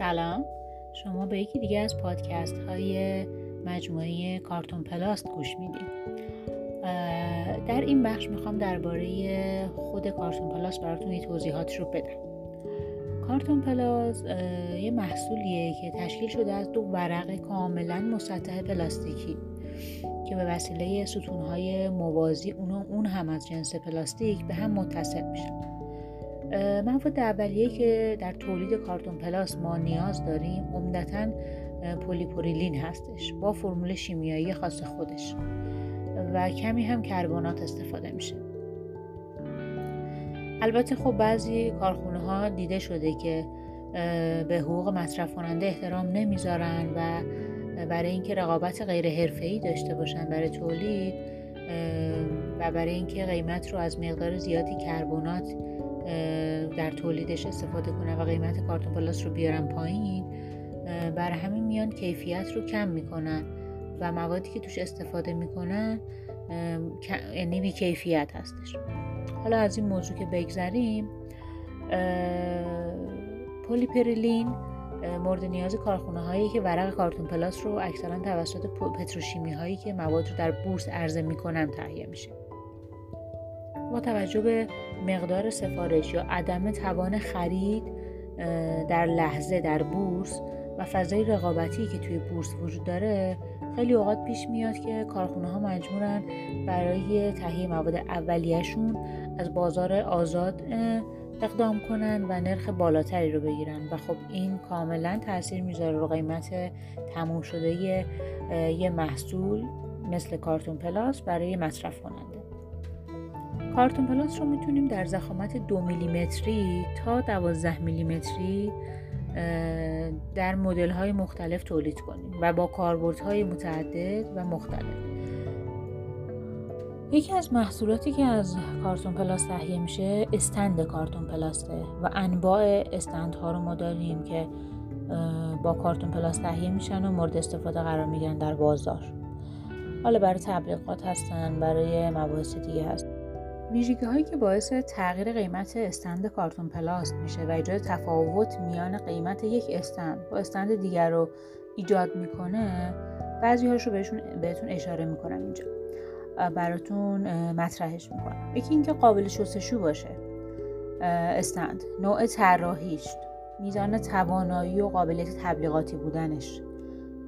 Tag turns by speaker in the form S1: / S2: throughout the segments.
S1: سلام. شما به یکی دیگه از پادکست های مجموعه کارتون پلاست گوش می‌دید در این بخش می‌خوام درباره خود کارتون پلاست براتون توضیحات رو بدم. کارتون پلاس یه محصولیه که تشکیل شده از دو ورق کاملا مسطح پلاستیکی که به وسیله ستونهای موازی اون, اون هم از جنس پلاستیک به هم متصل میشن. مواد اولیه که در تولید کارتون پلاس ما نیاز داریم عمدتا پلی‌پروپیلن هستش با فرمول شیمیایی خاص خودش و کمی هم کربنات استفاده میشه. البته خب بعضی کارخونه ها دیده شده که به حقوق مصرف کننده احترام نمی‌ذارن و برای اینکه رقابت غیر حرفه‌ای داشته باشن برای تولید و برای اینکه قیمت رو از مقدار زیادی کربنات در تولیدش استفاده کنن و قیمت کارتون پلاس رو بیارن پایین برای همین میان کیفیت رو کم می‌کنن و موادی که توش استفاده می‌کنن یعنی بی کیفیت هستش. حالا از این موضوع که بگذریم پلی‌پروپیلن مورد نیاز کارخونه هایی که ورق کارتون پلاس رو اکثرا توسط پتروشیمی هایی که مواد رو در بورس عرضه می‌کنن تهیه میشه. با توجه به مقدار سفارش یا عدم توان خرید در لحظه در بورس و فضای رقابتی که توی بورس وجود داره خیلی اوقات پیش میاد که کارخونه ها مجبورن برای تهیه مواد اولیهشون از بازار آزاد اقدام کنن و نرخ بالاتری رو بگیرن. و خب این کاملا تاثیر می‌ذاره رو قیمت تموم شده یه محصول مثل کارتون پلاس برای مصرف کننده کارتون پلاس رو می‌تونیم در ضخامت دو میلیمتری تا دوازده میلیمتری در مدل های مختلف تولید کنیم و با کاربردهای متعدد و مختلف. یکی از محصولاتی که از کارتون پلاس تهیه میشه استند کارتون پلاسته و انواع استندها رو ما داریم که با کارتون پلاس تهیه میشن و مورد استفاده قرار می‌گیرن در بازار. حالا برای تبلیغات هستن برای مباحث دیگه هست. ویژگی هایی که باعث تغییر قیمت استند کارتون پلاست میشه و ایجاد تفاوت میان قیمت یک استند با استند دیگر رو ایجاد می‌کنه بعضی هاش رو بهشون بهتون اشاره می‌کنم اینجا. براتون مطرحش می‌کنم. یکی اینکه قابل شستشو باشه. استند. نوع طراحیش. میزان توانایی و قابلیت تبلیغاتی بودنش.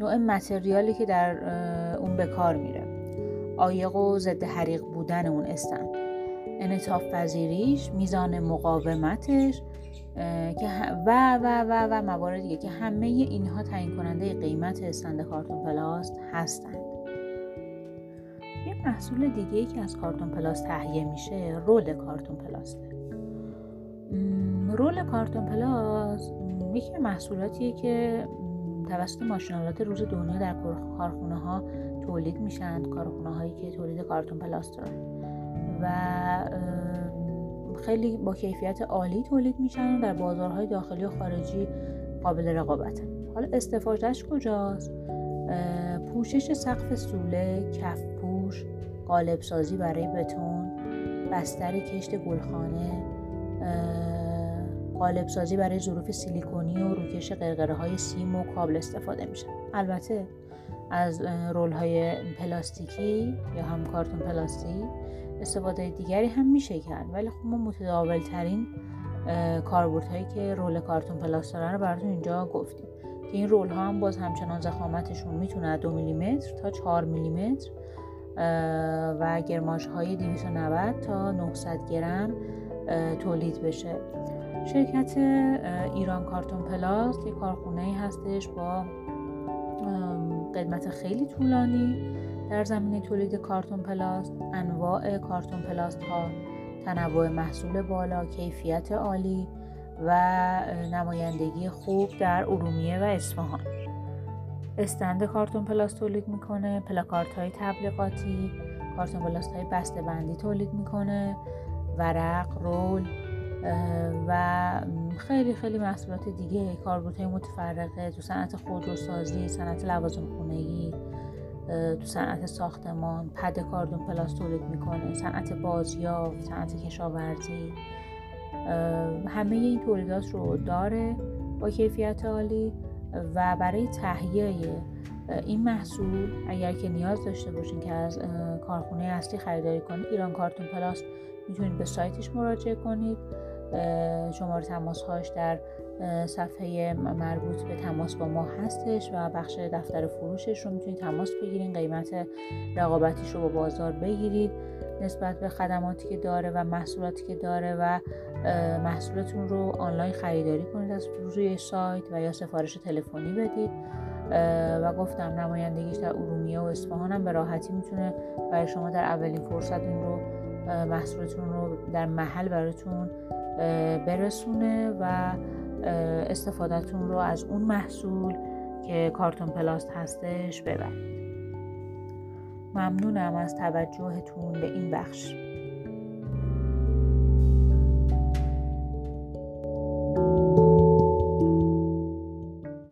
S1: نوع متریالی که در اون به کار میره. آیق و ضد حریق بودن اون استند. انعطاف پذیریش میزان مقاومتش که و و و و موارد دیگه که همه اینها تعیین کننده قیمت استند کارتون پلاست هستند. یه محصول دیگه ای که از کارتون پلاست تهیه میشه رول کارتون پلاسته. رول کارتون پلاست یکی محصولاتیه که توسط ماشینالات روز دنیا در کارخونه ها تولید میشن کارخونه هایی که تولید کارتون پلاست دارن. و خیلی با کیفیت عالی تولید میشن و در بازارهای داخلی و خارجی قابل رقابت حالا استفادهش کجاست؟ پوشش سقف سوله کف پوش قالب سازی برای بتون بستر کشت گلخانه قالب سازی برای ظروف سیلیکونی و روکش قرقره های سیم و کابل استفاده میشه. البته از رول های پلاستیکی یا هم کارتون پلاستیک استفاده دیگری هم میشه کرد. ولی خب ما متداول ترین کاربرد هایی که رول کارتون پلاس دارن رو براتون اینجا گفتیم. که این رول ها هم باز همچنان زخامتشون می‌تونه 2 میلیمتر تا 4 میلیمتر و گرماش های 290 تا 900 گرم تولید بشه. شرکت ایران کارتون پلاس یک کارخونه هستش با قدمت خیلی طولانی. در زمینه تولید کارتون پلاست انواع کارتون پلاست ها تنوع محصول بالا کیفیت عالی و نمایندگی خوب در ارومیه و اصفهان. استند کارتون پلاست تولید می‌کنه پلاکارت های تبلیغاتی کارتون پلاست های بسته بندی تولید می‌کنه ورق رول و خیلی خیلی محصولات دیگه های متفرقه تو صنعت خودروسازی صنعت لوازم خونگی تو صنعت ساختمان پد کارتون پلاس تولید می‌کنه صنعت بازیافت صنعت کشاورزی. همه این تولیدات رو داره با کیفیت عالی و برای تهیه این محصول اگر که نیاز داشته باشین که از کارخونه اصلی خریداری کنید ایران کارتون پلاس می‌تونید به سایتش مراجعه کنید. شماره تماس هاش در صفحه مربوط به تماس با ما هستش و بخش دفتر فروشش رو می‌تونید تماس بگیرید قیمت رقابتیش رو با بازار بگیرید. نسبت به خدماتی که داره و محصولاتی که داره و محصولتون رو آنلاین خریداری کنید از روی سایت و یا سفارش تلفنی بدید. و گفتم نمایندگیش در ارومیه و اصفهان هم به راحتی می‌تونه برای شما در اولین فرصت این رو محصولتون رو در محل براتون برسونه و استفادهتون رو از اون محصول که کارتون پلاست هستش ببرید. ممنونم از توجهتون به این بخش.